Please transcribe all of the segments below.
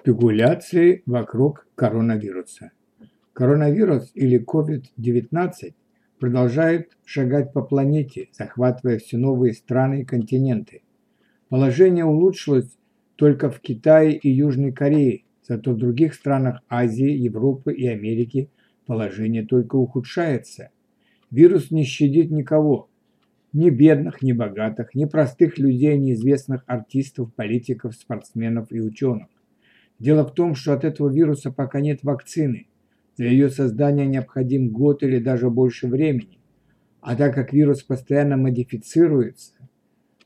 Спекуляции вокруг коронавируса. Коронавирус или COVID-19 продолжает шагать по планете, захватывая все новые страны и континенты. Положение улучшилось только в Китае и Южной Корее, зато в других странах Азии, Европы и Америки положение только ухудшается. Вирус не щадит никого, ни бедных, ни богатых, ни простых людей, ни известных артистов, политиков, спортсменов и ученых. Дело в том, что от этого вируса пока нет вакцины. Для ее создания необходим год или даже больше времени. А так как вирус постоянно модифицируется,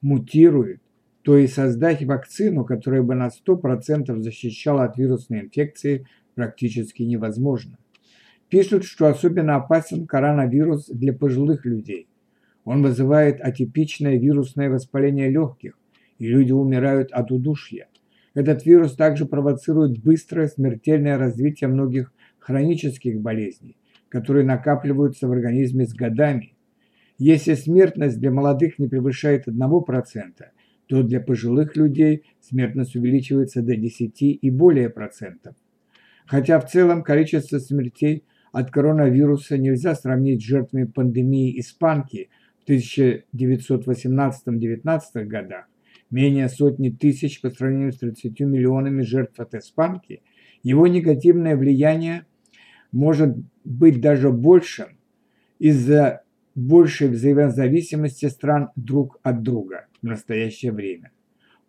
мутирует, то и создать вакцину, которая бы на 100% защищала от вирусной инфекции, практически невозможно. Пишут, что особенно опасен коронавирус для пожилых людей. Он вызывает атипичное вирусное воспаление легких, и люди умирают от удушья. Этот вирус также провоцирует быстрое смертельное развитие многих хронических болезней, которые накапливаются в организме с годами. Если смертность для молодых не превышает 1%, то для пожилых людей смертность увеличивается до 10 и более процентов. Хотя в целом количество смертей от коронавируса нельзя сравнить с жертвами пандемии испанки в 1918-19 годах, менее сотни тысяч по сравнению с 30 миллионами жертв от испанки, его негативное влияние может быть даже большим из-за большей взаимозависимости стран друг от друга в настоящее время.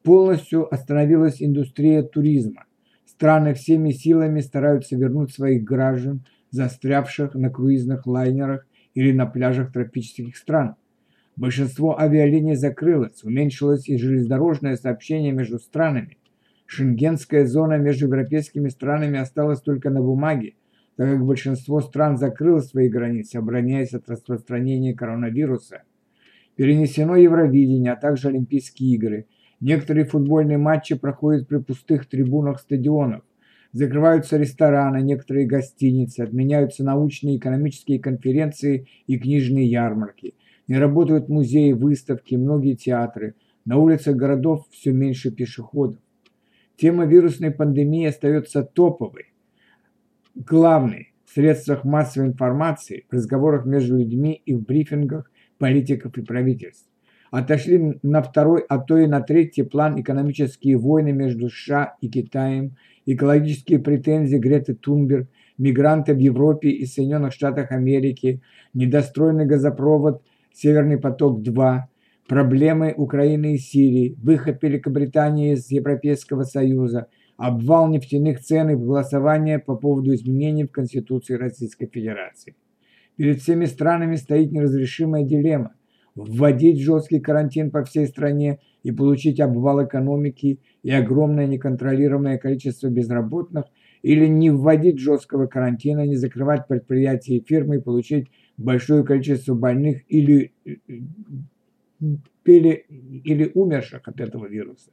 Полностью остановилась индустрия туризма. Страны всеми силами стараются вернуть своих граждан, застрявших на круизных лайнерах или на пляжах тропических стран. Большинство авиалиний закрылось, уменьшилось и железнодорожное сообщение между странами. Шенгенская зона между европейскими странами осталась только на бумаге, так как большинство стран закрыло свои границы, обороняясь от распространения коронавируса. Перенесено Евровидение, а также Олимпийские игры. Некоторые футбольные матчи проходят при пустых трибунах стадионов. Закрываются рестораны, некоторые гостиницы, отменяются научные и экономические конференции и книжные ярмарки – не работают музеи, выставки, многие театры. На улицах городов все меньше пешеходов. Тема вирусной пандемии остается топовой, главной в средствах массовой информации, в разговорах между людьми и в брифингах политиков и правительств. Отошли на второй, а то и на третий план экономические войны между США и Китаем, экологические претензии Греты Тунберг, мигранты в Европе и Соединенных Штатах Америки, недостроенный газопровод – Северный поток-2, проблемы Украины и Сирии, выход Великобритании из Европейского Союза, обвал нефтяных цен и голосование по поводу изменений в Конституции Российской Федерации. Перед всеми странами стоит неразрешимая дилемма – вводить жесткий карантин по всей стране и получить обвал экономики и огромное неконтролируемое количество безработных, или не вводить жесткого карантина, не закрывать предприятия и фирмы и получить большое количество больных или, или, или умерших от этого вируса.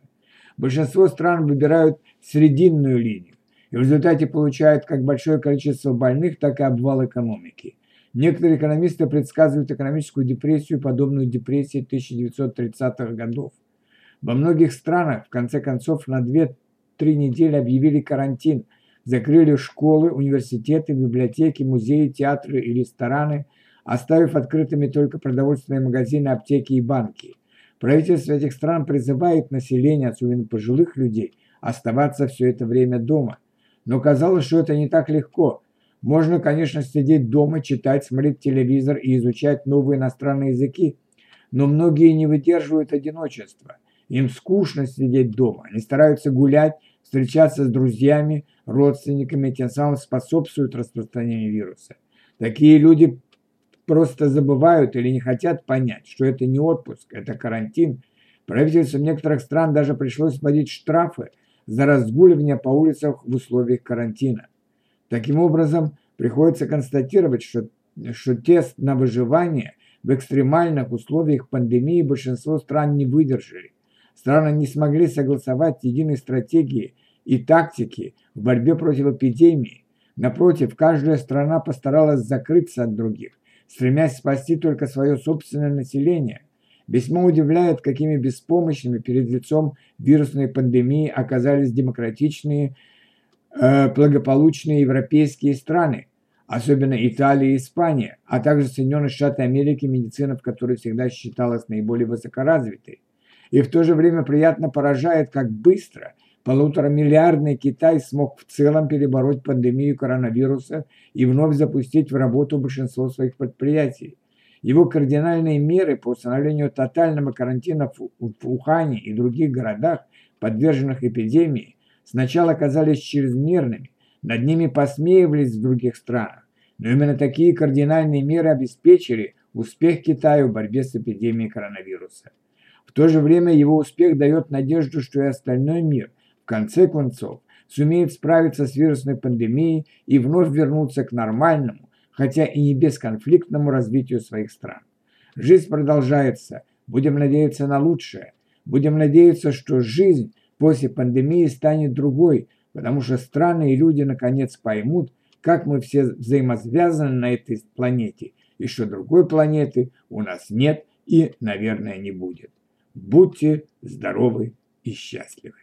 Большинство стран выбирают срединную линию и в результате получают как большое количество больных, так и обвал экономики. Некоторые экономисты предсказывают экономическую депрессию, подобную депрессии 1930-х годов. Во многих странах, в конце концов, на 2-3 недели объявили карантин – закрыли школы, университеты, библиотеки, музеи, театры и рестораны, оставив открытыми только продовольственные магазины, аптеки и банки. Правительство этих стран призывает население, особенно пожилых людей, оставаться все это время дома. Но казалось, что это не так легко. Можно, конечно, сидеть дома, читать, смотреть телевизор и изучать новые иностранные языки, но многие не выдерживают одиночества. Им скучно сидеть дома, они стараются гулять, встречаться с друзьями, родственниками, тем самым способствуют распространению вируса. Такие люди просто забывают или не хотят понять, что это не отпуск, это карантин. Правительствам некоторых стран даже пришлось вводить штрафы за разгуливание по улицам в условиях карантина. Таким образом, приходится констатировать, что, что тест на выживание в экстремальных условиях пандемии большинство стран не выдержали. Страны не смогли согласовать единой стратегии и тактики в борьбе против эпидемии. Напротив, каждая страна постаралась закрыться от других, стремясь спасти только свое собственное население. Весьма удивляет, какими беспомощными перед лицом вирусной пандемии оказались демократичные э, благополучные европейские страны, особенно Италия и Испания, а также Соединенные Штаты Америки, медицина в которой всегда считалась наиболее высокоразвитой. И в то же время приятно поражает, как быстро полуторамиллиардный Китай смог в целом перебороть пандемию коронавируса и вновь запустить в работу большинство своих предприятий. Его кардинальные меры по установлению тотального карантина в Ухане и других городах, подверженных эпидемии, сначала казались чрезмерными, над ними посмеивались в других странах. Но именно такие кардинальные меры обеспечили успех Китая в борьбе с эпидемией коронавируса. В то же время его успех дает надежду, что и остальной мир, конце концов, сумеет справиться с вирусной пандемией и вновь вернуться к нормальному, хотя и не бесконфликтному развитию своих стран. Жизнь продолжается, будем надеяться на лучшее, будем надеяться, что жизнь после пандемии станет другой, потому что страны и люди наконец поймут, как мы все взаимосвязаны на этой планете, и что другой планеты у нас нет и, наверное, не будет. Будьте здоровы и счастливы.